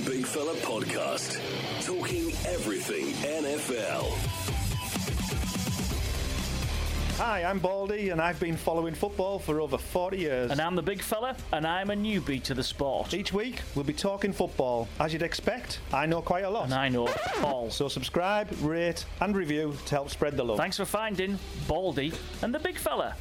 The Big Fella Podcast. Talking everything NFL. Hi, I'm Baldy, and I've been following football for over 40 years. And I'm the big fella, and I'm a newbie to the sport. Each week, we'll be talking football. As you'd expect, I know quite a lot. And I know all. So subscribe, rate, and review to help spread the love. Thanks for finding Baldy and the big fella.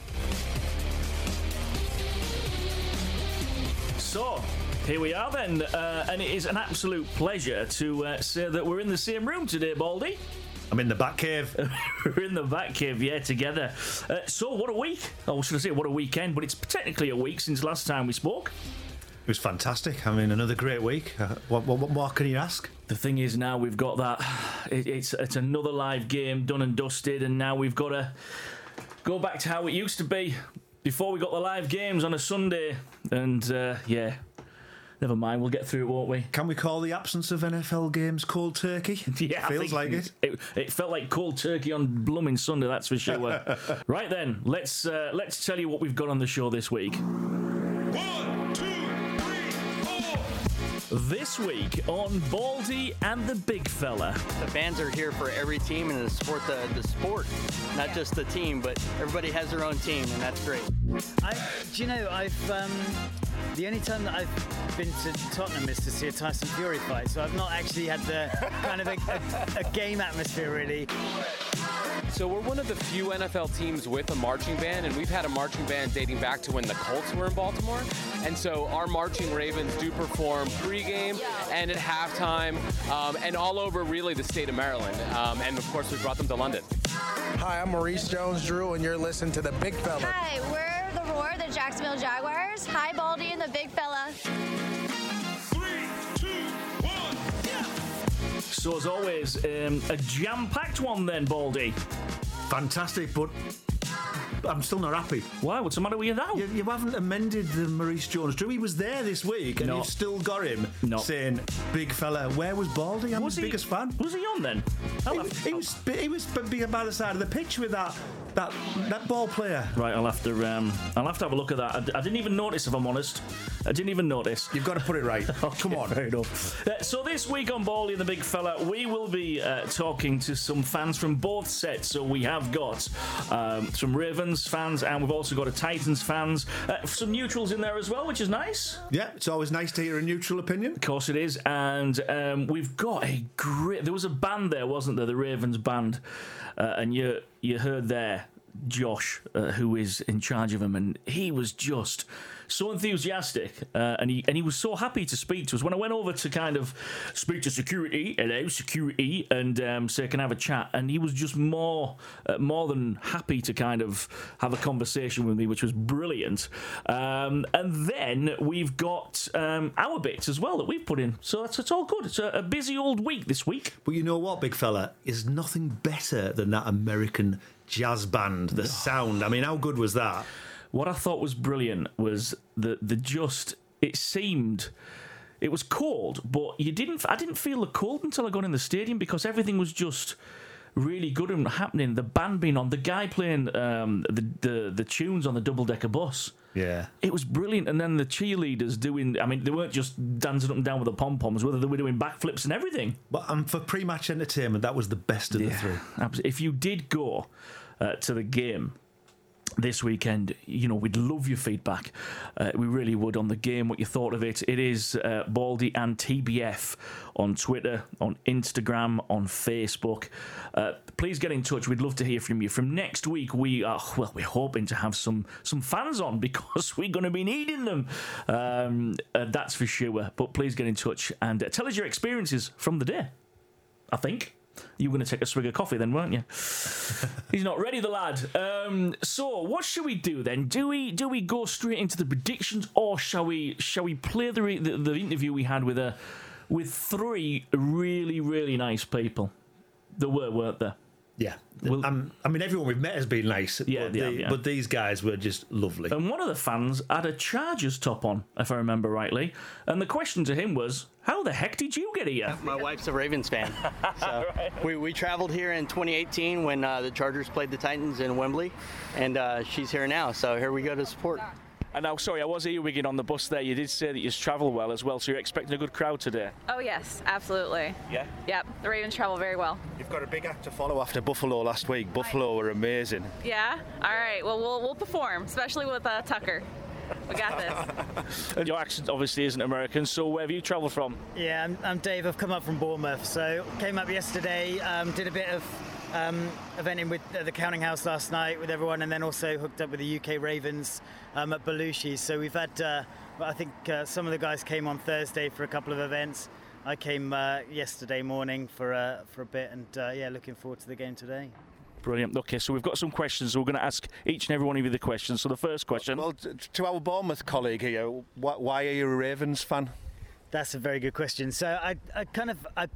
So, here we are then, uh, and it is an absolute pleasure to uh, say that we're in the same room today, Baldy. I'm in the back cave. we're in the back cave, yeah, together. Uh, so, what a week! Oh, should I say what a weekend? But it's technically a week since last time we spoke. It was fantastic. I mean, another great week. Uh, what, what, what, more can you ask? The thing is, now we've got that. It, it's it's another live game done and dusted, and now we've got to go back to how it used to be before we got the live games on a Sunday. And uh, yeah, never mind. We'll get through it, won't we? Can we call the absence of NFL games cold turkey? yeah, it feels like it. it. it. felt like cold turkey on blooming Sunday. That's for sure. right then, let's uh, let's tell you what we've got on the show this week. One, two, three, four. This week on Baldy and the Big Fella. The fans are here for every team and to support the, the sport, not just the team, but everybody has their own team, and that's great. I, do you know, I've um, the only time that I've been to Tottenham is to see a Tyson Fury fight, so I've not actually had the kind of a, a, a game atmosphere really. So we're one of the few NFL teams with a marching band, and we've had a marching band dating back to when the Colts were in Baltimore. And so our marching Ravens do perform pregame and at halftime, um, and all over really the state of Maryland. Um, and of course, we brought them to London. Hi, I'm Maurice Jones-Drew, and you're listening to the Big Fella. Hi, we're the Roar, the Jacksonville Jaguars. Hi, Baldy and the Big Fella. Three, two, one. So as always, um, a jam-packed one then, Baldy. Fantastic, but I'm still not happy. Why? What's the matter with you now? You, you haven't amended the Maurice Jones-Drew. He was there this week, and No. you've still got him No. saying, "Big fella, where was Baldy? I'm Was his he- biggest fan." Was he on then? I'll He, have- he was he was being by the side of the pitch with that that that ball player. Right, I'll have to. Um, I'll have to have a look at that. I, I didn't even notice, if I'm honest. I didn't even notice. You've got to put it right. Come on. Fair enough. Uh, so this week on Baldy and the Big Fella, we will be uh, talking to some fans from both sets. So we have got um, some Ravens fans, and we've also got a Titans fans. Uh, some neutrals in there as well, which is nice. Yeah, it's always nice to hear a neutral opinion. Of course it is, and um, we've got a great. There was a band there, wasn't there? The Ravens band, uh, and you you heard there Josh, uh, who is in charge of them, and he was just so enthusiastic, uh, and he and he was so happy to speak to us. When I went over to kind of speak to security, hello security, and um, say can I have a chat, and he was just more uh, more than happy to kind of have a conversation with me, which was brilliant. Um, and then we've got um, our bits as well that we've put in, so it's, it's all good. It's a, a busy old week this week. But you know what, big fella, is nothing better than that American jazz band. The sound. I mean, how good was that? What I thought was brilliant was the the just it seemed it was cold, but you didn't. I didn't feel the cold until I got in the stadium because everything was just really good and happening. The band being on, the guy playing um, the, the the tunes on the double decker bus. Yeah. It was brilliant, and then the cheerleaders doing. I mean, they weren't just dancing up and down with the pom poms, whether they were doing backflips and everything. But um, for pre-match entertainment, that was the best of the three. If you did go uh, to the game this weekend, you know, we'd love your feedback. Uh, we really would on the game, what you thought of it. It is uh, Baldy and TBF on Twitter, on Instagram, on Facebook. Uh, please get in touch. We'd love to hear from you. From next week, we are, well, we're hoping to have some, some fans on because we're going to be needing them. Um, uh, that's for sure. But please get in touch and tell us your experiences from the day. I think. You were going to take a swig of coffee then, weren't you? He's not ready, the lad. Um, so, what should we do then? Do we do we go straight into the predictions, or shall we shall we play the the, the interview we had with a with three really really nice people? There were, weren't there? Yeah. Well- um, I mean, everyone we've met has been nice. Yeah, but, they the- yeah. but these guys were just lovely. And one of the fans had a Chargers top on, if I remember rightly. And the question to him was, "How the heck did you get here?" My wife's a Ravens fan. So we, we traveled here in 2018 when uh, the Chargers played the Titans in Wembley, and uh, she's here now. So here we go to support. And now, sorry, I was earwigging on the bus there. You did say that you travel well as well, so you're expecting a good crowd today. Oh yes, absolutely. Yeah. Yep, the Ravens travel very well. You've got a big act to follow after Buffalo last week. Buffalo were amazing. Yeah. All right. Well, we'll we'll perform, especially with uh, Tucker. We got this. And your accent obviously isn't American, so where have you travelled from? Yeah, I'm, I'm Dave. I've come up from Bournemouth. So came up yesterday, um, did a bit of um, eventing with uh, the Counting House last night with everyone, and then also hooked up with the UK Ravens um, at Belushi. So we've had, uh, I think uh, some of the guys came on Thursday for a couple of events. I came uh, yesterday morning for uh, for a bit, and uh, yeah, looking forward to the game today. Brilliant. Okay, so we've got some questions. We're going to ask each and every one of you the questions. So the first question. Well, to our Bournemouth colleague here, why are you a Ravens fan? That's a very good question. So I, I kind of, I,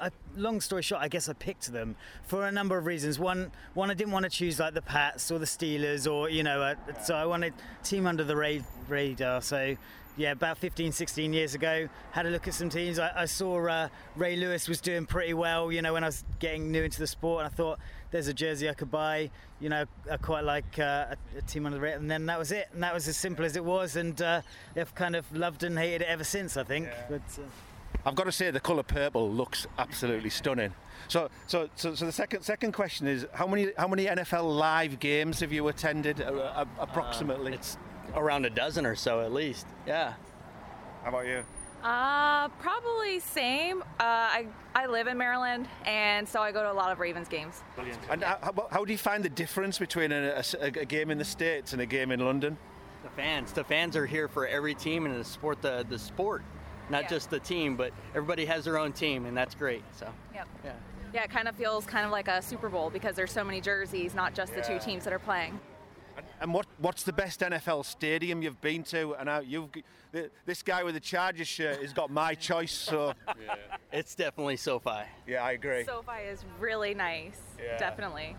I, long story short, I guess I picked them for a number of reasons. One, one, I didn't want to choose like the Pats or the Steelers or you know, uh, so I wanted team under the ra- radar. So. Yeah, about 15, 16 years ago, had a look at some teams. I, I saw uh, Ray Lewis was doing pretty well, you know, when I was getting new into the sport, and I thought there's a jersey I could buy. You know, I quite like uh, a, a team under the radar, and then that was it. And that was as simple as it was, and uh, I've kind of loved and hated it ever since. I think. But, uh, I've got to say the colour purple looks absolutely stunning. So, so, so, so the second second question is how many how many NFL live games have you attended uh, uh, approximately? It's around a dozen or so at least. Yeah. how about you? Uh, probably same. Uh, I I live in Maryland, and so I go to a lot of Ravens games. Brilliant. And how, how, how do you find the difference between a, a, a game in the states and a game in London? The fans. The fans are here for every team and to support the the sport, not Yeah. just the team, but everybody has their own team, and that's great. So. Yep. Yeah. Yeah, it kind of feels kind of like a Super Bowl because there's so many jerseys, not just the two teams that are playing. And what what's the best NFL stadium you've been to? And now you've th- this guy with the Chargers shirt has got my choice. So yeah. It's definitely SoFi. yeah, I agree. SoFi is really nice. Yeah. Definitely.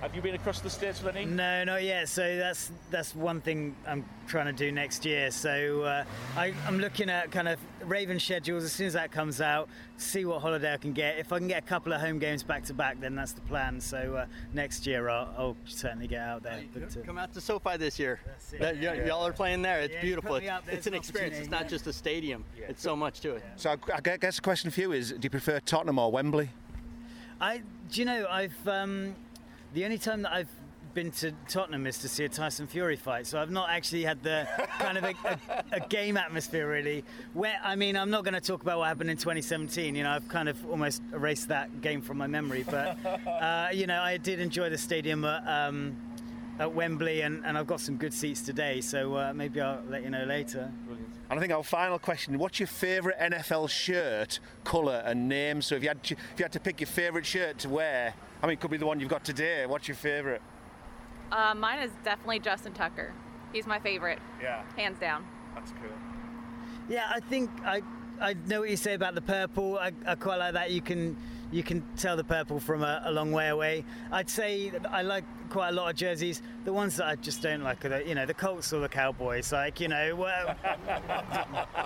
Have you been across the states with any? No, not yet. So that's that's one thing I'm trying to do next year. So uh, I, I'm looking at kind of Raven schedules as soon as that comes out. See what holiday I can get. If I can get a couple of home games back to back, then that's the plan. So uh, next year I'll, I'll certainly get out there. But, uh, Come out to SoFi this year. That- y- Y'all are playing there. It's Yeah, beautiful. It's, there, it's an an experience. It's not opportunity, just a stadium. It's so much to it. So I, I guess the question for you is: Do you prefer Tottenham or Wembley? I, do you know, I've um, the only time that I've been to Tottenham is to see a Tyson Fury fight, so I've not actually had the kind of a, a, a game atmosphere really. Where I mean, I'm not going to talk about what happened in 2017. You know, I've kind of almost erased that game from my memory, but uh, you know, I did enjoy the stadium at. Um, at Wembley, and, and I've got some good seats today, so uh, maybe I'll let you know later. And I think our final question: What's your favourite NFL shirt, colour, and name? So if you had to, if you had to pick your favourite shirt to wear, I mean, it could be the one you've got today. What's your favourite? Uh, mine is definitely Justin Tucker. He's my favorite, Yeah, hands down. that's cool. Yeah, I think I I know what you say about the purple. I, I quite like that. You can you can tell the purple from a, a long way away. I'd say that I like quite a lot of jerseys. The ones that I just don't like are the you know the Colts or the Cowboys. Like you know, well,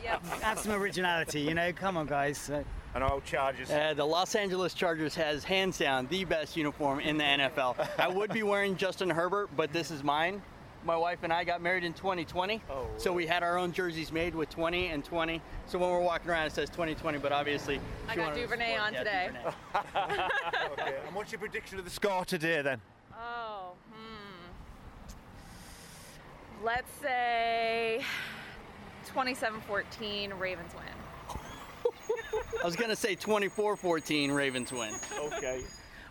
Yep. have some originality. You know, come on guys. So, And our Chargers. Uh, the Los Angeles Chargers has hands down the best uniform in the NFL. I would be wearing Justin Herbert, but this is mine. My wife and I got married in 2020, so we had our own jerseys made with 20 and 20. So when we're walking around, it says 2020, but obviously I she got wanted to Duvernay support- on yeah, today. Duvernay. Okay. And what's your prediction of the score today then? Oh, hmm. Let's say 27-14 Ravens win. I was gonna say 24-14 Ravens win. Okay.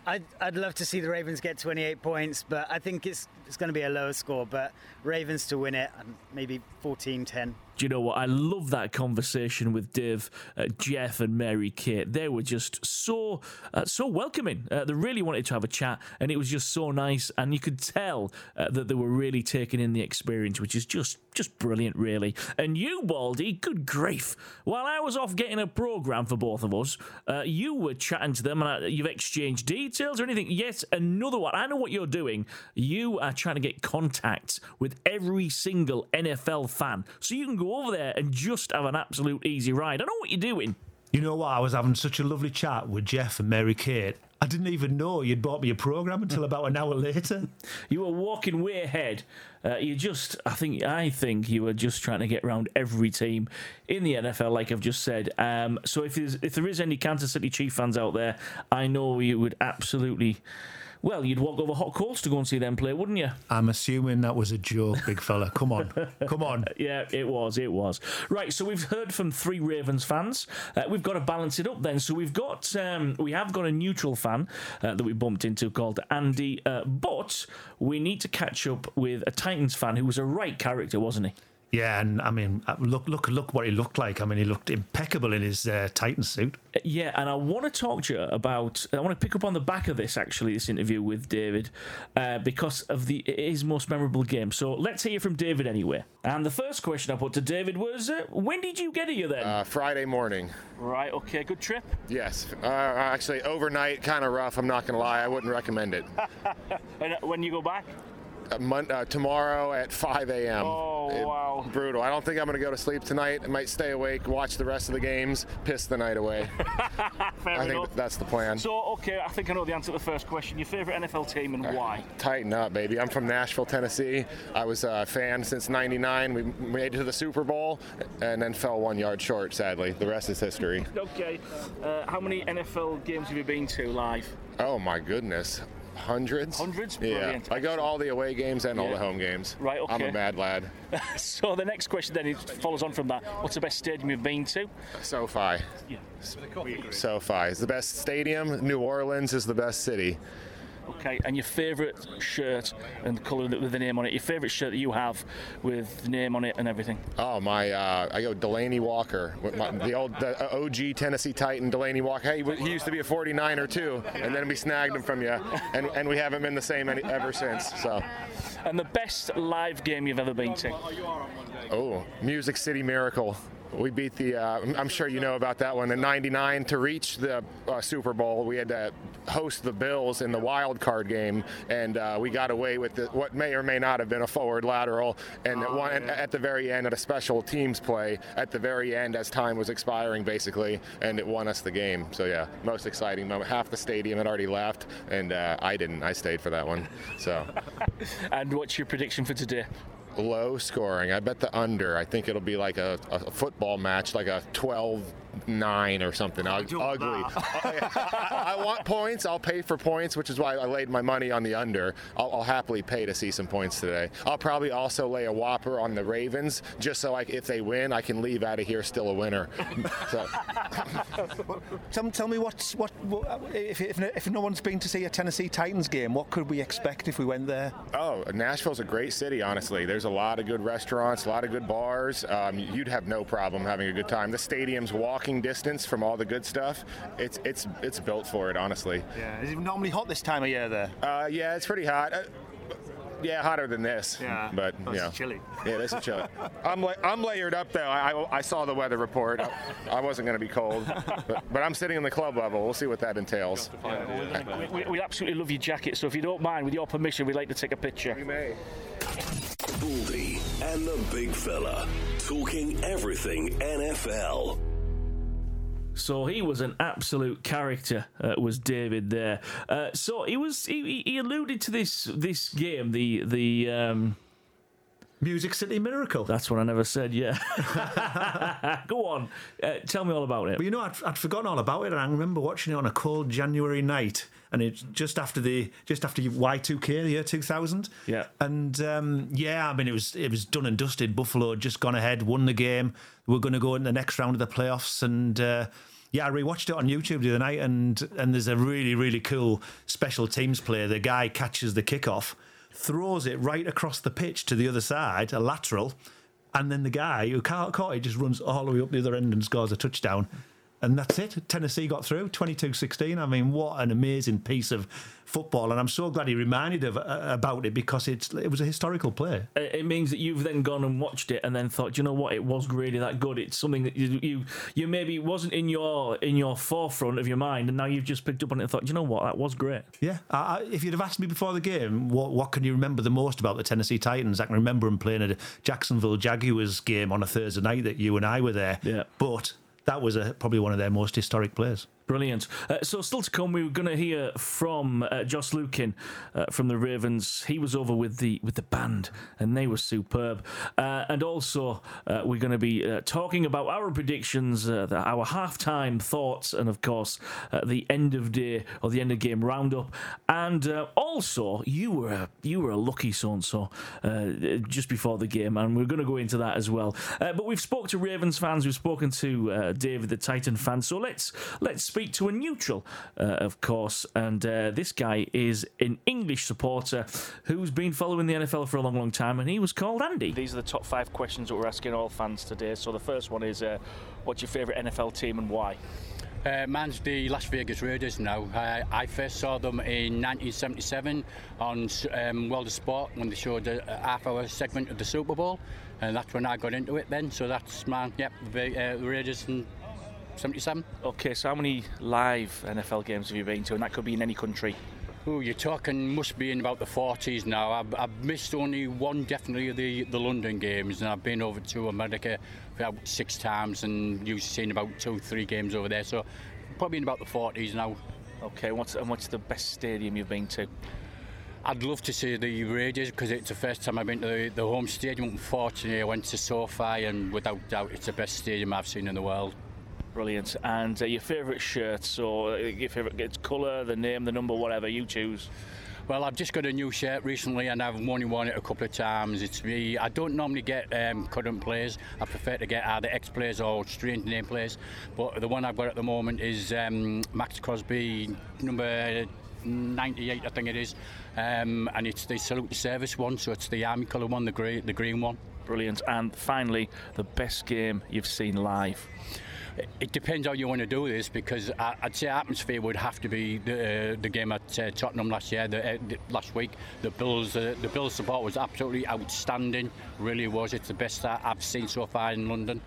I'd, I'd love to see the Ravens get 28 points, but I think it's it's going to be a lower score. But Ravens to win it, and maybe 14-10. Do you know what? I love that conversation with Dave, uh, Jeff, and Mary Kate. They were just so uh, so welcoming. Uh, they really wanted to have a chat, and it was just so nice. And you could tell uh, that they were really taking in the experience, which is just just brilliant, really. And you, Baldy, good grief! While I was off getting a program for both of us, uh, you were chatting to them, and uh, you've exchanged details or anything. Yes, another one. I know what you're doing. You are trying to get contact with every single NFL fan, so you can go over there and just have an absolute easy ride. I know what you're doing. You know what? I was having such a lovely chat with Jeff and Mary Kate. I didn't even know you'd bought me a program until about an hour later. You were walking way ahead. Uh, you just, I think, I think you were just trying to get around every team in the NFL, like I've just said. Um, so if there's, if there is any Kansas City Chief fans out there, I know you would absolutely. Well, you'd walk over hot coals to go and see them play, wouldn't you? I'm assuming that was a joke, big fella. Come on, come on. Yeah, it was, it was. Right, so we've heard from three Ravens fans. Uh, we've got to balance it up then. So we've got, um, we have got a neutral fan uh, that we bumped into called Andy, uh, but we need to catch up with a Titans fan who was a right character, wasn't he? Yeah, and I mean, uh, look, look, look what he looked like. I mean, he looked impeccable in his uh, Titan suit. Uh, Yeah, and I want to talk to you about. I want to pick up on the back of this actually, this interview with David, uh, because of the his most memorable game. So let's hear from David anyway. And the first question I put to David was, uh, "When did you get here then?" Uh, Friday morning. right. Okay. Good trip. Yes. Uh, actually, overnight, kind of rough. I'm not gonna lie. I wouldn't recommend it. and uh, when you go back? Uh, mon- uh, tomorrow at 5 a.m. Oh, It- wow. Brutal. I don't think I'm gonna go to sleep tonight. I might stay awake, watch the rest of the games, piss the night away. Fair I think that's the plan. So okay, I think I know the answer to the first question. Your favourite NFL team and why? Titan up, baby. I'm from Nashville, Tennessee. I was a fan since '99. We made it to the Super Bowl, and then fell one yard short. Sadly, the rest is history. Okay. Uh, how many NFL games have you been to live? Oh my goodness. Hundreds? Hundreds? Yeah. Brilliant. I go to all the away games and all the home games. Right, Okay. I'm a mad lad. so the next question then it follows on from that. What's the best stadium you've been to? SoFi. Yeah. SoFi is the best stadium. New Orleans is the best city. Okay, and your favourite shirt and the colour with the name on it. Your favourite shirt that you have with the name on it and everything. Oh my! Uh, I go Delanie Walker, my, the old the OG Tennessee Titan Delanie Walker. Hey, he used to be a 49er too, and then we snagged him from you, and, and we haven't been the same any, ever since. So, And the best live game you've ever been to? oh, Music City Miracle. We beat the. Uh, I'm sure you know about that one. In '99, to reach the uh, Super Bowl, we had to host the Bills in the wild card game, and uh, we got away with the, what may or may not have been a forward lateral. And at, one, and at the very end, at a special teams play, at the very end, as time was expiring, basically, and it won us the game. So yeah, most exciting moment. Half the stadium had already left, and uh, I didn't. I stayed for that one. So. And what's your prediction for today? Low scoring. I bet the under. I think it'll be like a, a football match, like a 12 9 or something. Ug- ugly. I, I want points. I'll pay for points, which is why I laid my money on the under. I'll, I'll happily pay to see some points today. I'll probably also lay a whopper on the Ravens, just so I, if they win, I can leave out of here still a winner. so, Tell, tell me what's what, what if, if if no one's been to see a Tennessee Titans game, what could we expect if we went there? Oh, Nashville's a great city, honestly. There's a lot of good restaurants, a lot of good bars. Um, you'd have no problem having a good time. The stadium's walking distance from all the good stuff. It's it's it's built for it, honestly. Yeah, is it normally hot this time of year there? Uh, yeah, it's pretty hot. Uh, yeah, hotter than this. Yeah. but Oh, you know. chilly. Yeah, this is chilly. I'm la- I'm layered up though. I, I, I saw the weather report. I, I wasn't going to be cold, but, but I'm sitting in the club level. We'll see what that entails. We, we, we absolutely love your jacket, so if you don't mind, with your permission, we'd like to take a picture. You may. Baldy and the big fella talking everything NFL. So he was an absolute character. Uh, was David there? Uh, so he was. He, he alluded to this this game, the the um, Music City Miracle. That's what I never said. Yeah. Go on, uh, tell me all about it. But you know, I'd, I'd forgotten all about it, and I remember watching it on a cold January night, and it's just after the just after Y two K, the year two thousand. Yeah. And um, yeah, I mean, it was it was done and dusted. Buffalo had just gone ahead, won the game. We're going to go in the next round of the playoffs, and. Uh, yeah, I rewatched it on YouTube the other night, and and there's a really really cool special teams player. The guy catches the kickoff, throws it right across the pitch to the other side, a lateral, and then the guy who ca- caught it just runs all the way up the other end and scores a touchdown. And that's it. Tennessee got through 22 16. I mean, what an amazing piece of football. And I'm so glad he reminded of, uh, about it because it's, it was a historical play. It it means that you've then gone and watched it and then thought, "Do you know what, it was really that good. It's something that you you, you maybe wasn't in your in your forefront of your mind, and now you've just picked up on it and thought, you know what, that was great. Yeah. I, I, if you'd have asked me before the game, what, what can you remember the most about the Tennessee Titans? I can remember them playing a Jacksonville Jaguars game on a Thursday night that you and I were there. Yeah. But that was a, probably one of their most historic plays. Brilliant. Uh, so, still to come, we were going to hear from uh, Josh Lukin uh, from the Ravens. He was over with the with the band, and they were superb. Uh, and also, uh, we're going to be uh, talking about our predictions, the, our halftime thoughts, and of course, the end of day or the end of game roundup. And also, you were a, you were a lucky so and so just before the game, and we're going to go into that as well. but we've spoken to Ravens fans, we've spoken to David the Titan fan. So let's let's speak to a neutral, uh, of course. And uh, this guy is an English supporter who's been following the NFL for a long, long time, and he was called Andy. These are the top five questions that we're asking all fans today. So the first one is, uh, what's your favourite NFL team and why? Uh, man's the Las Vegas Raiders now. Uh, I first saw them in 1977 on um, World of Sport when they showed a, a half hour segment of the Super Bowl, and that's when I got into it then. So that's my, yep, the uh, Raiders and 77. Okay, so how many live NFL games have you been to? And that could be in any country. Oh, you're talking must be in about the 40s now. I've, I've, missed only one, definitely the the London games, and I've been over to America about six times and you've seen about two, three games over there. So probably in about the 40s now. Okay, what's and what's the best stadium you've been to? I'd love to see the Raiders because it's the first time I've been to the, the home stadium. Unfortunately, I went to SoFi, and without doubt, it's the best stadium I've seen in the world. Brilliant. And uh, your favourite shirts or uh, your favourite it's colour, the name, the number, whatever you choose. Well, I've just got a new shirt recently, and I've only worn it a couple of times. It's me. I don't normally get um, current players. I prefer to get either ex-players or strange name players. But the one I've got at the moment is um, Maxx Crosby, number 98, I think it is, um, and it's the salute to service one. So it's the army colour one, the grey, the green one. Brilliant. And finally, the best game you've seen live it depends how you want to do this because I'd say atmosphere would have to be the, uh, the game at uh, Tottenham last year, the, uh, the, last week. The Bills, uh, the Bills support was absolutely outstanding. Really was. It's the best that I've seen so far in London.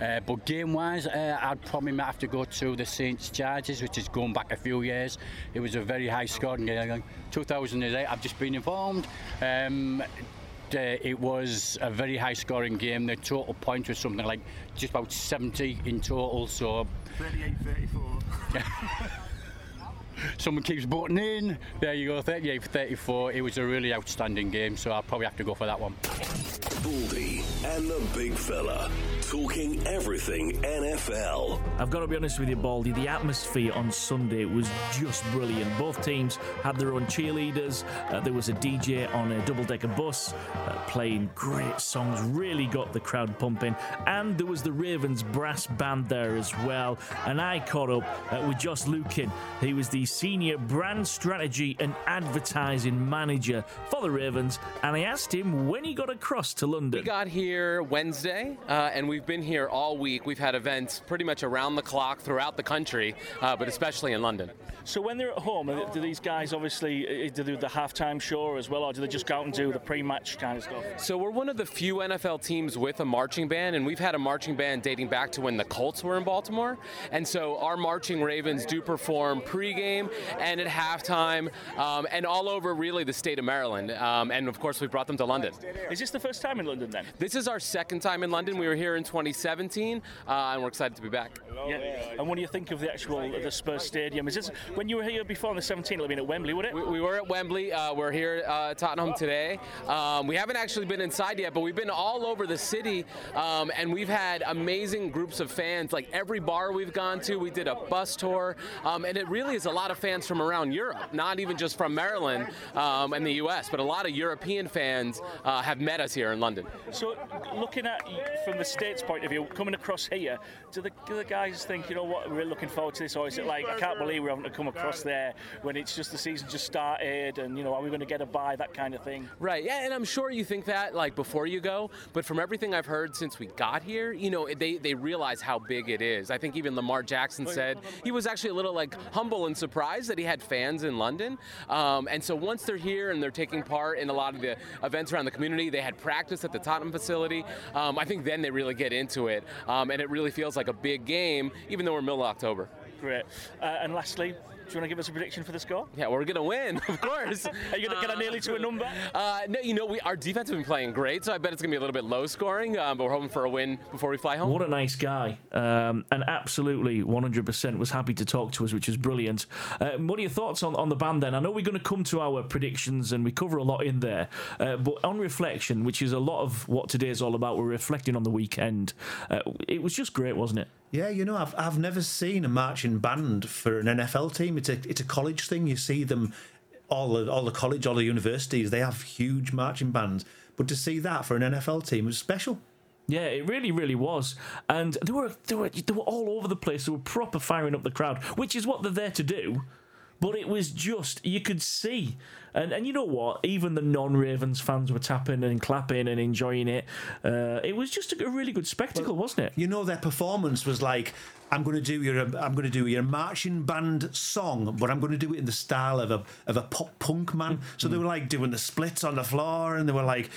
Uh, but game-wise, uh, I'd probably have to go to the Saints Chargers, which is going back a few years. It was a very high-scoring game. 2008. I've just been informed. Um, uh, it was a very high scoring game. The total points was something like just about 70 in total. So 38 34. Someone keeps butting in. There you go, 38 for 34. It was a really outstanding game, so I'll probably have to go for that one. Baldy and the big fella talking everything NFL. I've got to be honest with you, Baldy. The atmosphere on Sunday was just brilliant. Both teams had their own cheerleaders. Uh, there was a DJ on a double decker bus uh, playing great songs, really got the crowd pumping. And there was the Ravens brass band there as well. And I caught up uh, with Josh Lukin. He was the senior brand strategy and advertising manager for the Ravens. And I asked him when he got across to London. We got here Wednesday, uh, and we've been here all week. We've had events pretty much around the clock throughout the country, uh, but especially in London. So when they're at home, do these guys obviously uh, do they the halftime show as well, or do they just go out and do the pre-match kind of stuff? So we're one of the few NFL teams with a marching band, and we've had a marching band dating back to when the Colts were in Baltimore. And so our marching Ravens do perform pre-game and at halftime, um, and all over really the state of Maryland. Um, and of course, we brought them to London. Is this the first time in London then? This is our second time in London. We were here in 2017, uh, and we're excited to be back. Yeah. And what do you think of the actual the Spurs Stadium? Is this when you were here before in the 17? It'll be at Wembley, would it? We, we were at Wembley. Uh, we're here uh, at Tottenham today. Um, we haven't actually been inside yet, but we've been all over the city, um, and we've had amazing groups of fans. Like every bar we've gone to, we did a bus tour, um, and it really is a lot of fans from around Europe, not even just from Maryland um, and the U.S., but a lot of European fans uh, have met us here in London. So, looking at from the states' point of view, coming across here, do the, do the guys think, you know what, we're looking forward to this, or is it like I can't believe we're having to come across there when it's just the season just started, and you know, are we going to get a buy, that kind of thing? Right. Yeah, and I'm sure you think that like before you go, but from everything I've heard since we got here, you know, they they realize how big it is. I think even Lamar Jackson said he was actually a little like humble and surprised that he had fans in London. Um, and so once they're here and they're taking part in a lot of the events around the community, they had practice at the Tottenham facility. Um, I think then they really get into it, um, and it really feels like a big game, even though we're middle October. Great. Uh, and lastly, you want to give us a prediction for the score? Yeah, we're gonna win, of course. Are you gonna get a nearly to a number? Uh, no, you know, we our defense has been playing great, so I bet it's gonna be a little bit low scoring. Um, but we're hoping for a win before we fly home. What a nice guy. Um, and absolutely 100% was happy to talk to us, which is brilliant. Uh, what are your thoughts on, on the band then? I know we're going to come to our predictions and we cover a lot in there. Uh, but on reflection, which is a lot of what today's all about, we're reflecting on the weekend. Uh, it was just great, wasn't it? Yeah, you know, I've I've never seen a marching band for an NFL team. It's a it's a college thing. You see them all the all the college, all the universities. They have huge marching bands, but to see that for an NFL team was special. Yeah, it really, really was, and they were they were they were all over the place. They were proper firing up the crowd, which is what they're there to do. But it was just you could see, and and you know what? Even the non-Ravens fans were tapping and clapping and enjoying it. Uh, it was just a really good spectacle, wasn't it? You know, their performance was like, "I'm going to do your I'm going to do your marching band song, but I'm going to do it in the style of a of a pop punk man." So they were like doing the splits on the floor, and they were like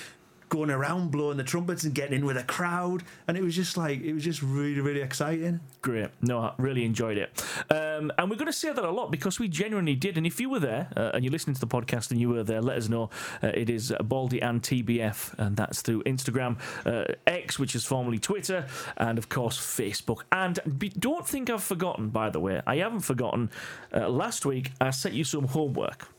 going around blowing the trumpets and getting in with a crowd, and it was just like it was just really really exciting. Great. No, I really enjoyed it. Um, and we're going to say that a lot because we genuinely did. And if you were there uh, and you're listening to the podcast and you were there, let us know. Uh, it is Baldy and TBF, and that's through Instagram, uh, X, which is formerly Twitter, and of course Facebook. And be, don't think I've forgotten, by the way. I haven't forgotten. Uh, last week, I sent you some homework.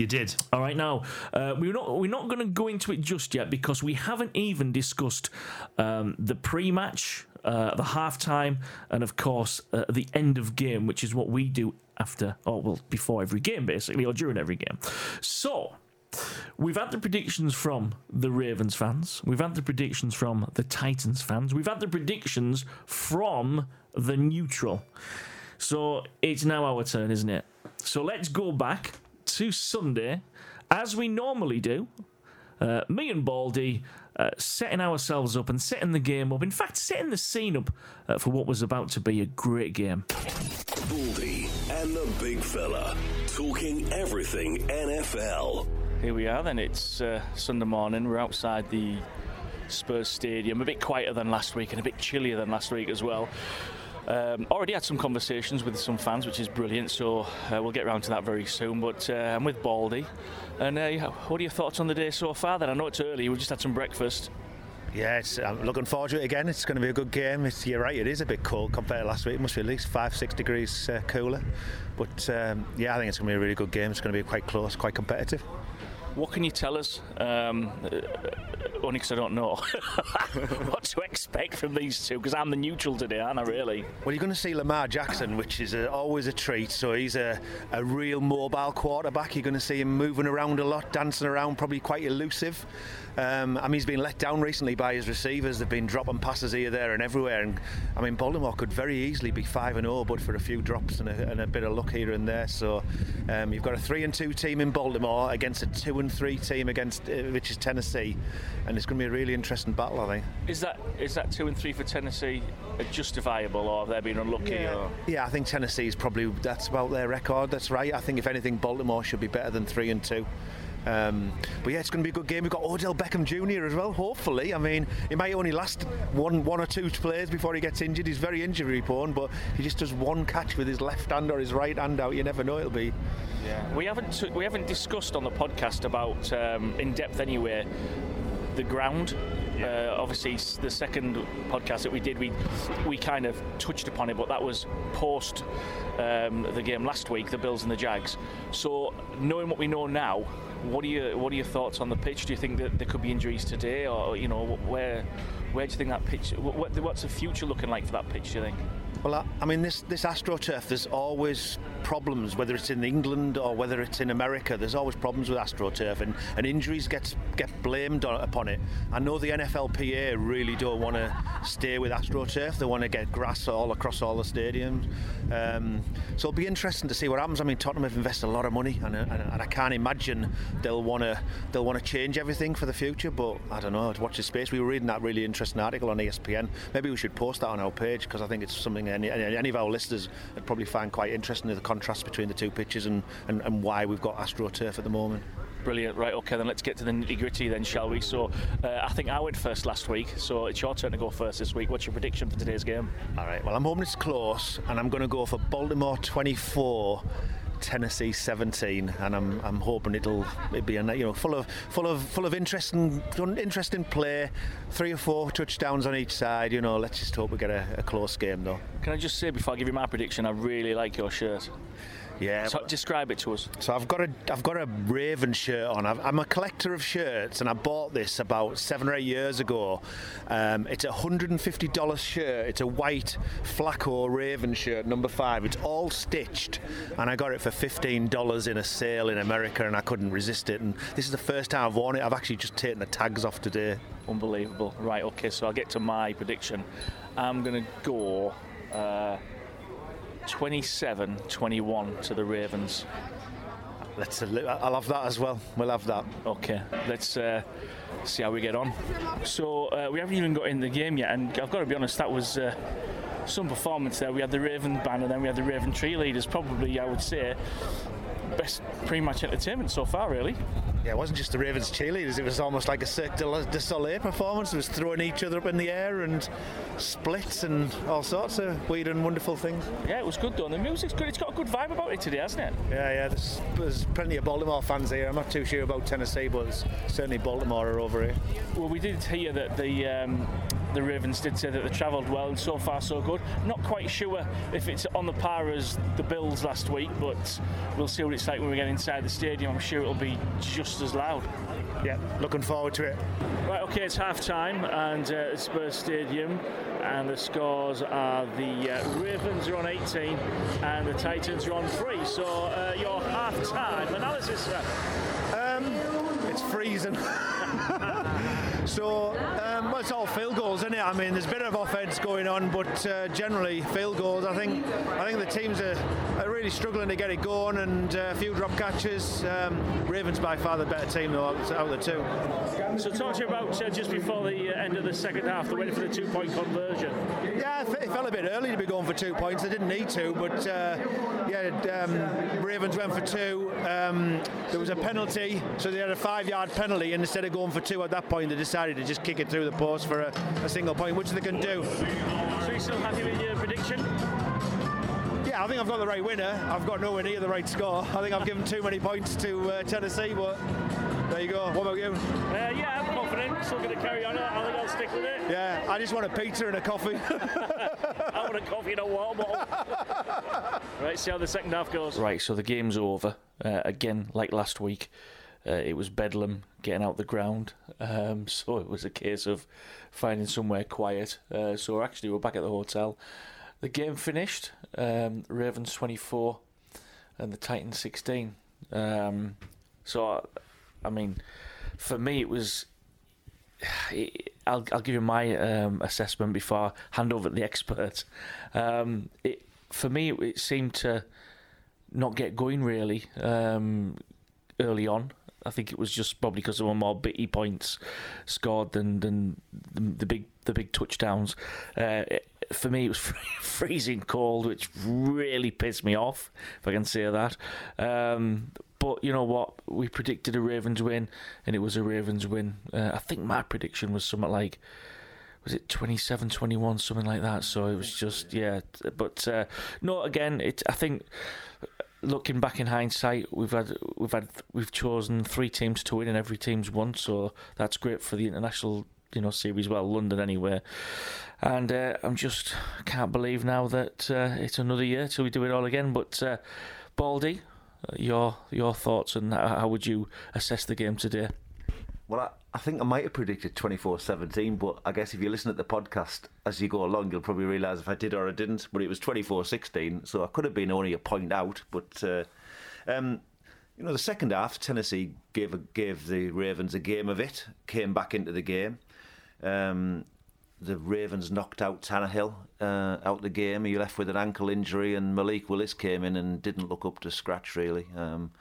You did. All right, now uh, we're not we're not going to go into it just yet because we haven't even discussed um, the pre-match, uh, the halftime, and of course uh, the end of game, which is what we do after, or well, before every game, basically, or during every game. So. We've had the predictions from the Ravens fans. We've had the predictions from the Titans fans. We've had the predictions from the neutral. So it's now our turn, isn't it? So let's go back to Sunday, as we normally do. Uh, me and Baldy uh, setting ourselves up and setting the game up. In fact, setting the scene up uh, for what was about to be a great game. Baldy and the big fella talking everything NFL. Here we are then. It's uh, Sunday morning. We're outside the Spurs Stadium. A bit quieter than last week and a bit chillier than last week as well. Um, already had some conversations with some fans, which is brilliant. So uh, we'll get around to that very soon. But uh, I'm with Baldy. And uh, what are your thoughts on the day so far? Then I know it's early. We've just had some breakfast. It's, I'm looking forward to it again. It's going to be a good game. It's, you're right, it is a bit cold compared to last week. It must be at least five, six degrees uh, cooler. But um, yeah, I think it's going to be a really good game. It's going to be quite close, quite competitive. What can you tell us? Um, uh, only because I don't know what to expect from these two. Because I'm the neutral today, aren't I? Really? Well, you're going to see Lamar Jackson, which is a, always a treat. So he's a, a real mobile quarterback. You're going to see him moving around a lot, dancing around, probably quite elusive. Um, I mean, he's been let down recently by his receivers. They've been dropping passes here, there, and everywhere. And I mean, Baltimore could very easily be five and zero, but for a few drops and a, and a bit of luck here and there. So um, you've got a three and two team in Baltimore against a two and three team against uh, which is Tennessee, and it's going to be a really interesting battle, I think. Is that is that two and three for Tennessee justifiable, or have they been unlucky? Yeah. Or? yeah, I think Tennessee is probably that's about their record. That's right. I think if anything, Baltimore should be better than three and two. Um, but yeah, it's going to be a good game. We've got Odell Beckham Jr. as well. Hopefully, I mean, he might only last one, one or two plays before he gets injured. He's very injury prone, but he just does one catch with his left hand or his right hand out. You never know it'll be. Yeah, we haven't we haven't discussed on the podcast about um, in depth anyway the ground. Uh, obviously, the second podcast that we did, we we kind of touched upon it, but that was post um, the game last week, the Bills and the Jags. So, knowing what we know now, what are your what are your thoughts on the pitch? Do you think that there could be injuries today, or you know where where do you think that pitch? What, what's the future looking like for that pitch? Do you think? Well, I, mean, this this AstroTurf, there's always problems, whether it's in England or whether it's in America. There's always problems with AstroTurf, and, and injuries get get blamed on, upon it. I know the NFLPA really don't want to stay with AstroTurf. They want to get grass all across all the stadiums. Um, so it'll be interesting to see what happens. I mean, Tottenham have invested a lot of money, and, and, and I can't imagine they'll want to they'll want to change everything for the future. But I don't know. To watch the space. We were reading that really interesting article on ESPN. Maybe we should post that on our page because I think it's something any, any of our listeners would probably find quite interesting. The contrast between the two pitches and, and, and why we've got AstroTurf at the moment. Brilliant. Right, okay, then let's get to the nitty gritty then, shall we? So, uh, I think I went first last week, so it's your turn to go first this week. What's your prediction for today's game? All right, well, I'm hoping it's close, and I'm going to go for Baltimore 24, Tennessee 17, and I'm, I'm hoping it'll it be you know full of full of full of interesting interesting play, three or four touchdowns on each side. You know, let's just hope we get a, a close game though. Can I just say before I give you my prediction, I really like your shirt. Yeah. So describe it to us. So I've got a I've got a Raven shirt on. i am a collector of shirts, and I bought this about seven or eight years ago. Um, it's a hundred and fifty dollars shirt. It's a white Flacco Raven shirt, number five. It's all stitched, and I got it for fifteen dollars in a sale in America, and I couldn't resist it. And this is the first time I've worn it. I've actually just taken the tags off today. Unbelievable. Right. Okay. So I'll get to my prediction. I'm gonna go. Uh, 27 21 to the Ravens. Let's. I'll have that as well. We'll have that. Okay. Let's uh, see how we get on. So uh, we haven't even got in the game yet, and I've got to be honest, that was. Uh, some performance there. We had the Raven band and then we had the Raven cheerleaders. Probably, I would say, best pre-match entertainment so far, really. Yeah, it wasn't just the Ravens cheerleaders. It was almost like a Cirque du Soleil performance. It was throwing each other up in the air and splits and all sorts of weird and wonderful things. Yeah, it was good though. And the music's good. It's got a good vibe about it today, hasn't it? Yeah, yeah. There's, there's plenty of Baltimore fans here. I'm not too sure about Tennessee, but certainly Baltimore are over here. Well, we did hear that the um, the Ravens did say that they travelled well, and so far so good. Not quite sure if it's on the par as the Bills last week, but we'll see what it's like when we get inside the stadium. I'm sure it'll be just as loud. Yeah, looking forward to it. Right, okay, it's half time and uh, Spurs Stadium, and the scores are the uh, Ravens are on 18 and the Titans are on 3. So, uh, your half time analysis, sir? Um, it's freezing. so, um, well, it's all field goals, isn't it? I mean, there's a bit of offense going on, but uh, generally field goals. I think I think the teams are, are really struggling to get it going, and uh, a few drop catches. Um, Ravens by far the better team though out of the two. So, talk to you about uh, just before the uh, end of the second half, they went for the two-point conversion. Yeah, it felt a bit early to be going for two points. They didn't need to, but uh, yeah, um, Ravens went for two. Um, there was a penalty, so they had a five-yard penalty, and instead of going for two at that point, they decided to just kick it through the post for a, a single point, which they can do. So you still happy with your prediction? Yeah, I think I've got the right winner. I've got nowhere near the right score. I think I've given too many points to uh, Tennessee, but there you go. What about you? Uh, yeah, I'm confident. Still going to carry on. I think I'll stick with it. Yeah, I just want a pizza and a coffee. I want a coffee and a water bottle. right, see how the second half goes. Right, so the game's over. Uh, again, like last week, uh, it was bedlam getting out the ground. Um, so it was a case of finding somewhere quiet. Uh, so actually, we're back at the hotel. The game finished. Um, Ravens 24 and the Titans 16. Um, so, I mean, for me, it was. I'll, I'll give you my um, assessment before I hand over to the experts. Um, it, for me, it, it, seemed to not get going really um, early on. I think it was just probably because there were more bitty points scored than than the, the big the big touchdowns. Uh, it, for me, it was freezing cold, which really pissed me off, if I can say that. Um, but you know what? We predicted a Ravens win, and it was a Ravens win. Uh, I think my prediction was something like was it 27 21 something like that so it was just yeah but uh, no again it i think looking back in hindsight, we've had we've had we've chosen three teams to win, and every team's won. So that's great for the international you know series. Well, London anyway. And uh, I'm just can't believe now that uh, it's another year till we do it all again. But uh, Baldy, your your thoughts and how would you assess the game today? Well, I, I think I might have predicted 24 17, but I guess if you listen to the podcast as you go along, you'll probably realise if I did or I didn't. But it was 24 16, so I could have been only a point out. But, uh, um, you know, the second half, Tennessee gave, a, gave the Ravens a game of it, came back into the game. Um, the Ravens knocked out Tannehill uh, out of the game. He left with an ankle injury, and Malik Willis came in and didn't look up to scratch, really. Um,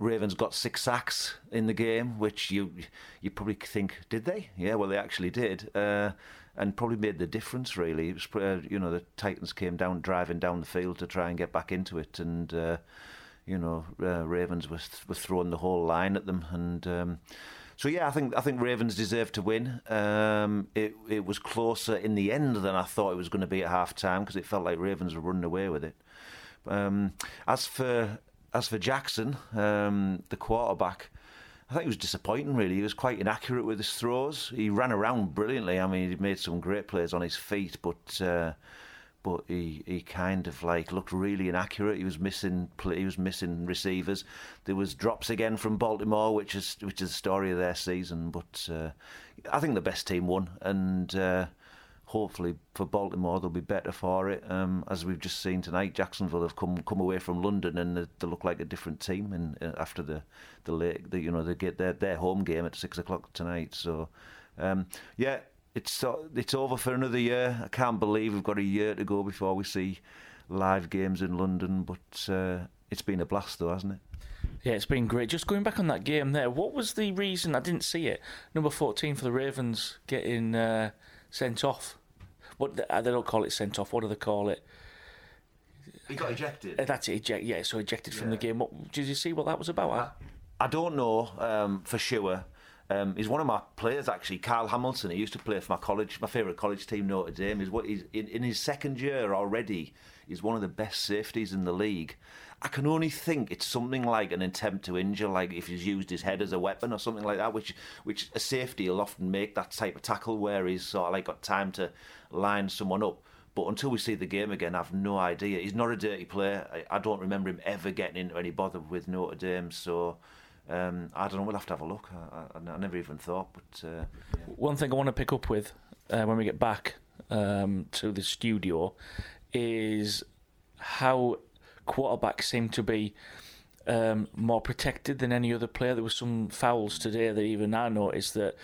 Ravens got six sacks in the game, which you you probably think did they? Yeah, well they actually did, uh, and probably made the difference. Really, it was uh, you know the Titans came down driving down the field to try and get back into it, and uh, you know uh, Ravens was was throwing the whole line at them, and um, so yeah, I think I think Ravens deserved to win. Um, it it was closer in the end than I thought it was going to be at half time because it felt like Ravens were running away with it. Um, as for as for Jackson, um, the quarterback, I think he was disappointing. Really, he was quite inaccurate with his throws. He ran around brilliantly. I mean, he made some great plays on his feet, but. Uh, but he, he kind of like looked really inaccurate. He was missing he was missing receivers. There was drops again from Baltimore, which is which is the story of their season. But uh, I think the best team won, and uh, hopefully for Baltimore they'll be better for it. Um, as we've just seen tonight, Jacksonville have come come away from London and they, they look like a different team. And uh, after the the late, the, you know, they get their their home game at six o'clock tonight. So um, yeah, it's it's over for another year. I can't believe we've got a year to go before we see live games in London. But uh, it's been a blast, though, hasn't it? Yeah, it's been great. Just going back on that game there, what was the reason? I didn't see it. Number 14 for the Ravens getting uh, sent off. What they don't call it sent off. What do they call it? He got ejected. Uh, that's it. Eject. Yeah, so ejected yeah. from the game. What, did you see what that was about? I, I don't know um, for sure. Um, he's one of my players actually, Kyle Hamilton. He used to play for my college, my favourite college team, Notre Dame. Is what he's in, in his second year already. He's one of the best safeties in the league. I can only think it's something like an attempt to injure, like if he's used his head as a weapon or something like that, which which a safety will often make that type of tackle where he's sort of like got time to line someone up. But until we see the game again, I've no idea. He's not a dirty player. I, I don't remember him ever getting into any bother with Notre Dame. So um, I don't know. We'll have to have a look. I, I, I never even thought. But uh, yeah. one thing I want to pick up with uh, when we get back um, to the studio is how quarterbacks seem to be um, more protected than any other player. There were some fouls today that even I noticed that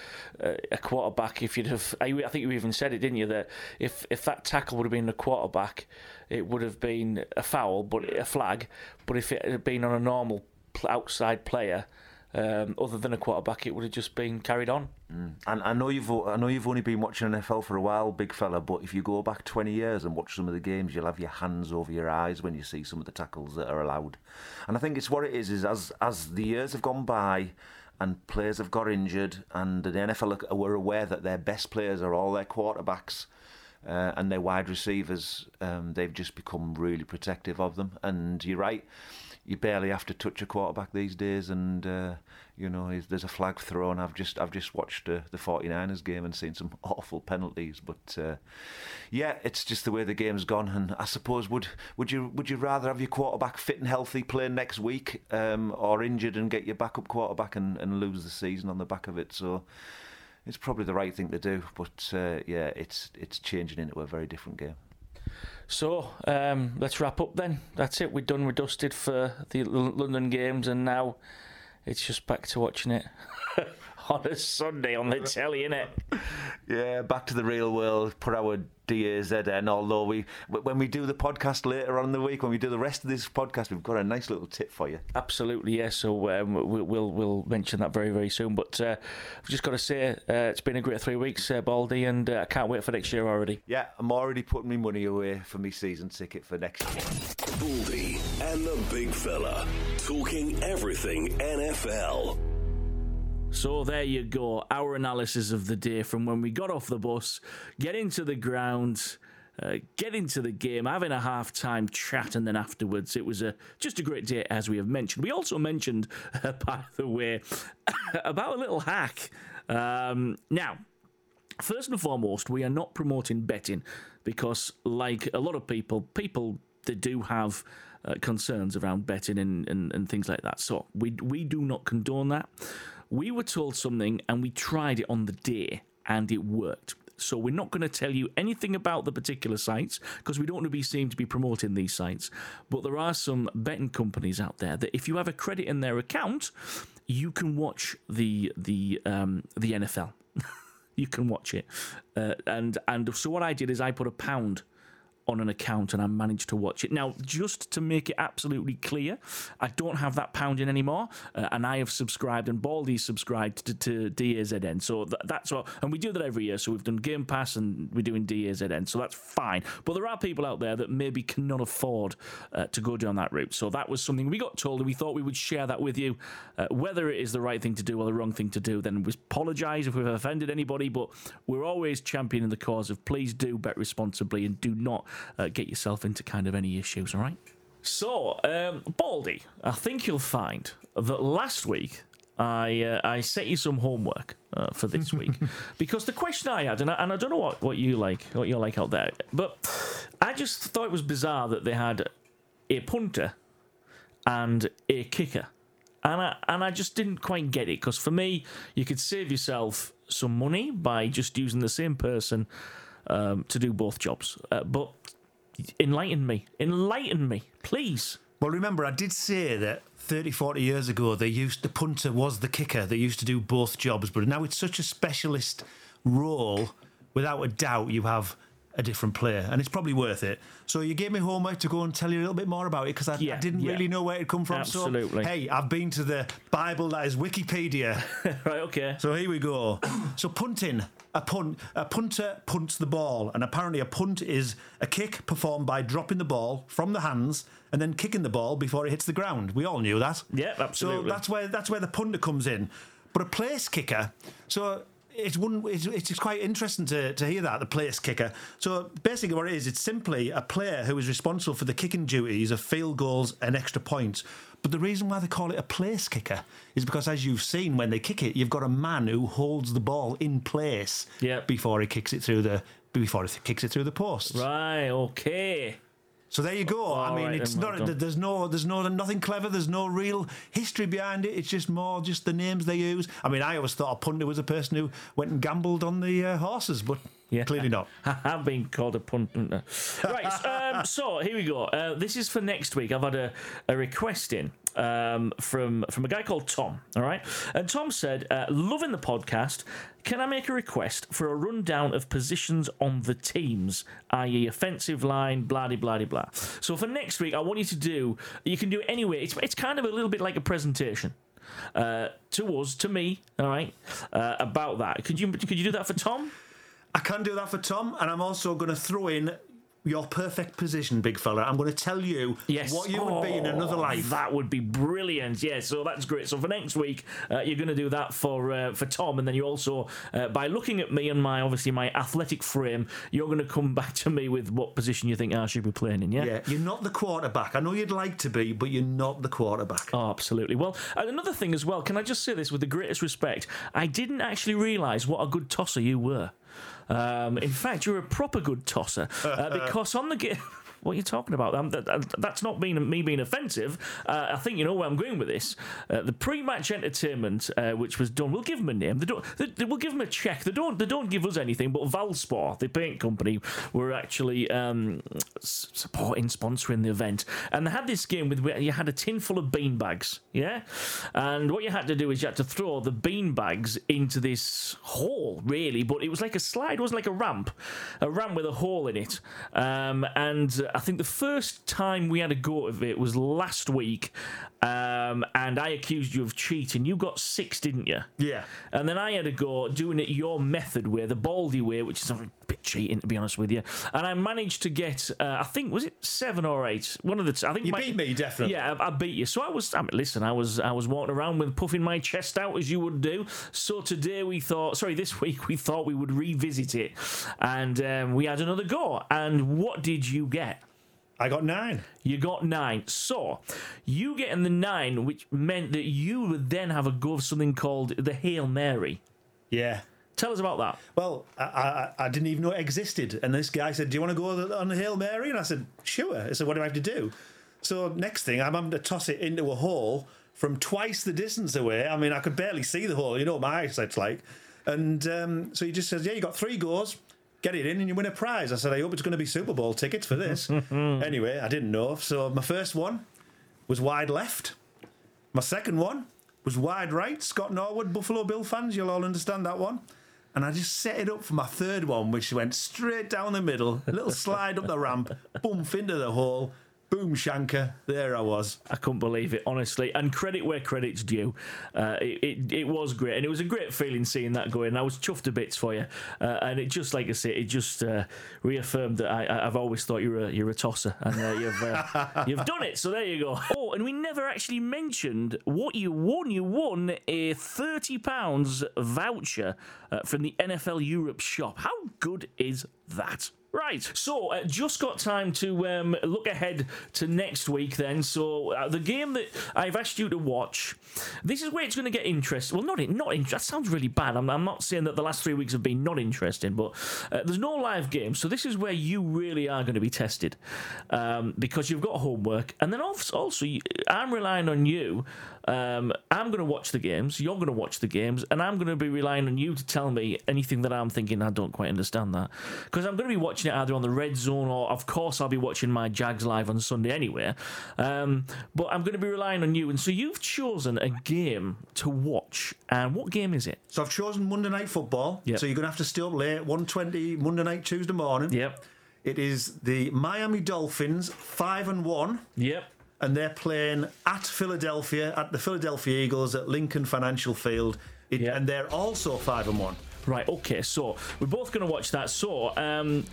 uh, a quarterback, if you'd have, I, think you even said it, didn't you? That if if that tackle would have been a quarterback, it would have been a foul, but a flag. But if it had been on a normal outside player, um, other than a quarterback, it would have just been carried on. Mm. And I know you've I know you've only been watching NFL for a while, big fella. But if you go back 20 years and watch some of the games, you'll have your hands over your eyes when you see some of the tackles that are allowed. And I think it's what it is: is as as the years have gone by. And players have got injured, and the NFL were aware that their best players are all their quarterbacks. Uh, and their wide receivers, um, they've just become really protective of them. And you're right, you barely have to touch a quarterback these days, and uh, you know there's a flag thrown. I've just I've just watched uh, the 49ers game and seen some awful penalties, but uh, yeah, it's just the way the game's gone. And I suppose would would you would you rather have your quarterback fit and healthy playing next week, um, or injured and get your backup quarterback and, and lose the season on the back of it? So it's probably the right thing to do, but uh, yeah, it's it's changing into a very different game. So um, let's wrap up then. That's it. We're done. We're dusted for the London games, and now it's just back to watching it on a Sunday on the telly, innit? Yeah, back to the real world. Put our DAZN. Although we, when we do the podcast later on in the week, when we do the rest of this podcast, we've got a nice little tip for you. Absolutely, yes. Yeah. So um, we'll, we'll, we'll mention that very very soon. But uh, I've just got to say, uh, it's been a great three weeks, uh, Baldy, and uh, I can't wait for next year already. Yeah, I'm already putting my money away for my season ticket for next year. Baldy and the big fella talking everything NFL. So there you go, our analysis of the day from when we got off the bus, get into the ground, uh, get into the game, having a half time chat, and then afterwards it was a just a great day, as we have mentioned. We also mentioned, uh, by the way, about a little hack. Um, now, first and foremost, we are not promoting betting because, like a lot of people, people they do have. Uh, concerns around betting and, and, and things like that. So we we do not condone that. We were told something and we tried it on the day and it worked. So we're not going to tell you anything about the particular sites because we don't want to be seen to be promoting these sites. But there are some betting companies out there that if you have a credit in their account, you can watch the the um, the NFL. you can watch it, uh, and and so what I did is I put a pound on an account and I managed to watch it. Now, just to make it absolutely clear, I don't have that pounding anymore, uh, and I have subscribed, and Baldy's subscribed to, to DAZN. So th- that's what, and we do that every year. So we've done Game Pass and we're doing DAZN. So that's fine. But there are people out there that maybe cannot afford uh, to go down that route. So that was something we got told, and we thought we would share that with you. Uh, whether it is the right thing to do or the wrong thing to do, then we apologise if we've offended anybody, but we're always championing the cause of please do bet responsibly and do not uh, get yourself into kind of any issues, all right? So, um, Baldy, I think you'll find that last week I uh, I set you some homework uh, for this week because the question I had, and I, and I don't know what, what you like, what you're like out there, but I just thought it was bizarre that they had a punter and a kicker. And I, and I just didn't quite get it because for me, you could save yourself some money by just using the same person um, to do both jobs. Uh, but enlighten me, enlighten me, please. Well, remember, I did say that 30, 40 years ago, they used the punter was the kicker. They used to do both jobs, but now it's such a specialist role. Without a doubt, you have a different player, and it's probably worth it. So you gave me homework to go and tell you a little bit more about it because I, I, didn't yeah. really know where it come from. Absolutely. So hey, I've been to the Bible that is Wikipedia. right. Okay. So here we go. so punting. A punt, a punter punts the ball, and apparently a punt is a kick performed by dropping the ball from the hands and then kicking the ball before it hits the ground. We all knew that. Yeah, absolutely. So that's where that's where the punter comes in. But a place kicker, so it's one. It's, it's quite interesting to, to hear that the place kicker. So basically, what it is, it's simply a player who is responsible for the kicking duties of field goals and extra points. But the reason why they call it a place kicker is because, as you've seen, when they kick it, you've got a man who holds the ball in place Yep. before he kicks it through the before he kicks it through the post. Right. Okay. So there you go. I mean, right it's well not. there's no. There's no. Nothing clever. There's no real history behind it. It's just more just the names they use. I mean, I always thought a punter was a person who went and gambled on the uh, horses, but clearly not. I've been called a punter. Right, um, so here we go. Uh, this is for next week. I've had a, a request in um, from from a guy called Tom. All right, and Tom said, uh, "Loving the podcast. Can I make a request for a rundown of positions on the teams, i.e., offensive line, blah de blah de blah." So for next week, I want you to do. You can do it anyway. It's it's kind of a little bit like a presentation. Uh, to us, to me, all right, uh, about that. Could you could you do that for Tom? I can do that for Tom, and I'm also going to throw in your perfect position, big fella. I'm going to tell you Yes. what you would be in another Oh, life. That would be brilliant. Yeah, so that's great. So for next week, uh, you're going to do that for uh, for Tom, and then you also, uh, by looking at me and my obviously my athletic frame, you're going to come back to me with what position you think I should be playing in. Yeah. Yeah, you're not the quarterback. I know you'd like to be, but you're not the quarterback. Oh, absolutely. Well, and another thing as well, can I just say this with the greatest respect? I didn't actually realise what a good tosser you were. Um, in fact, you're a proper good tosser uh, because on the. What are you talking about? Um, that, that- that's not being me being offensive. Uh, I think you know where I'm going with this. Uh, the pre-match entertainment, uh, which was done, we'll give them a name. They don't. They, they will give them a check. They don't. They don't give us anything. But Valspar, the paint company, were actually um, supporting, sponsoring the event, and they had this game with you had a tin full of bean bags. Yeah, and what you had to do is you had to throw the bean bags into this hole, really. But it was like a slide. It wasn't like a ramp, a ramp with a hole in it. Um, and I think the first time we had a go of it was last week, um, and I accused you of cheating. You got six, didn't you? Yeah. And then I had a go doing it your method way, the Baldy way, which is a cheating to be honest with you. And I managed to get, uh, I think, was it seven or eight? One of the, t- I think You my- beat me, definitely. Yeah, I, I beat you. So I was, I mean, listen, I was, I was walking around with puffing my chest out as you would do. So today we thought, sorry, this week we thought we would revisit it, and um, we had another go. And what did you get? I got nine. You got nine. So, you getting the nine, which meant that you would then have a go of something called the Hail Mary. Yeah. Tell us about that. Well, I, I, I didn't even know it existed. And this guy said, Do you want to go on the Hail Mary? And I said, Sure. I said, What do I have to do? So, next thing, I'm having to toss it into a hole from twice the distance away. I mean, I could barely see the hole. You know what my eyesight's like. And um, so he just says, Yeah, you got three goes. Get it in and you win a prize. I said, I hope it's going to be Super Bowl tickets for this. anyway, I didn't know. So, my first one was wide left. My second one was wide right. Scott Norwood, Buffalo Bill fans, you'll all understand that one. And I just set it up for my third one, which went straight down the middle, a little slide up the ramp, bump into the hole, boom shanker. There I was. I couldn't believe it, honestly. And credit where credit's due. Uh, it, it, it was great. And it was a great feeling seeing that going. I was chuffed to bits for you. Uh, and it just, like I say, it just uh, reaffirmed that I, I've always thought you're a, you're a tosser. And uh, you've, uh, you've done it. So there you go. Oh, and we never actually mentioned what you won. You won a £30 voucher uh, from the NFL Europe shop. How good is that? Right, so uh, just got time to um, look ahead to next week then. So uh, the game that I've asked you to watch, this is where it's going to get interesting. Well, not in, not that sounds really bad. I'm, I'm not saying that the last three weeks have been not interesting, but uh, there's no live game, so this is where you really are going to be tested um, because you've got homework, and then also, also I'm relying on you. Um, I'm going to watch the games. You're going to watch the games, and I'm going to be relying on you to tell me anything that I'm thinking I don't quite understand that because I'm going to be watching it either on the red zone or, of course, I'll be watching my Jags live on Sunday anyway. Um, but I'm going to be relying on you, and so you've chosen a game to watch. And what game is it? So I've chosen Monday Night Football. So you're going to have to stay up late, 1.20 Monday night, Tuesday morning. Yep. It is the Miami Dolphins, 5 and 1. Yep. And they're playing at Philadelphia, at the Philadelphia Eagles at Lincoln Financial Field. It, And they're also 5 and 1. Right, okay, so we're both going to watch that. So um,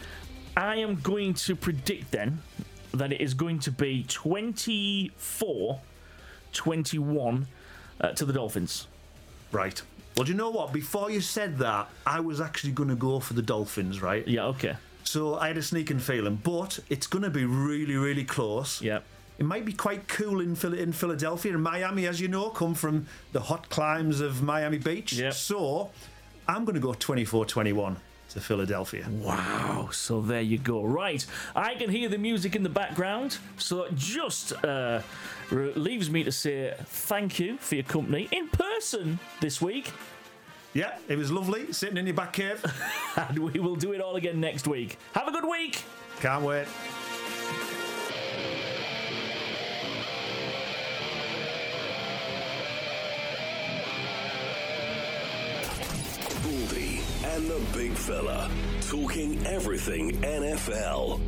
I am going to predict then that it is going to be 24 21 uh, to the Dolphins. Right. Well, do you know what? Before you said that, I was actually going to go for the Dolphins, right? Yeah, okay. So I had a sneaking feeling, but it's going to be really, really close. Yeah. It might be quite cool in, Phil- in Philadelphia and Miami, as you know, come from the hot climes of Miami Beach. Yep. So I'm going to go 24 21 to Philadelphia. Wow, so there you go. Right, I can hear the music in the background, so it just uh, leaves me to say thank you for your company in person this week. Yeah, it was lovely sitting in your back cave. and we will do it all again next week. Have a good week. Can't wait. And the Big Fella. Talking everything NFL.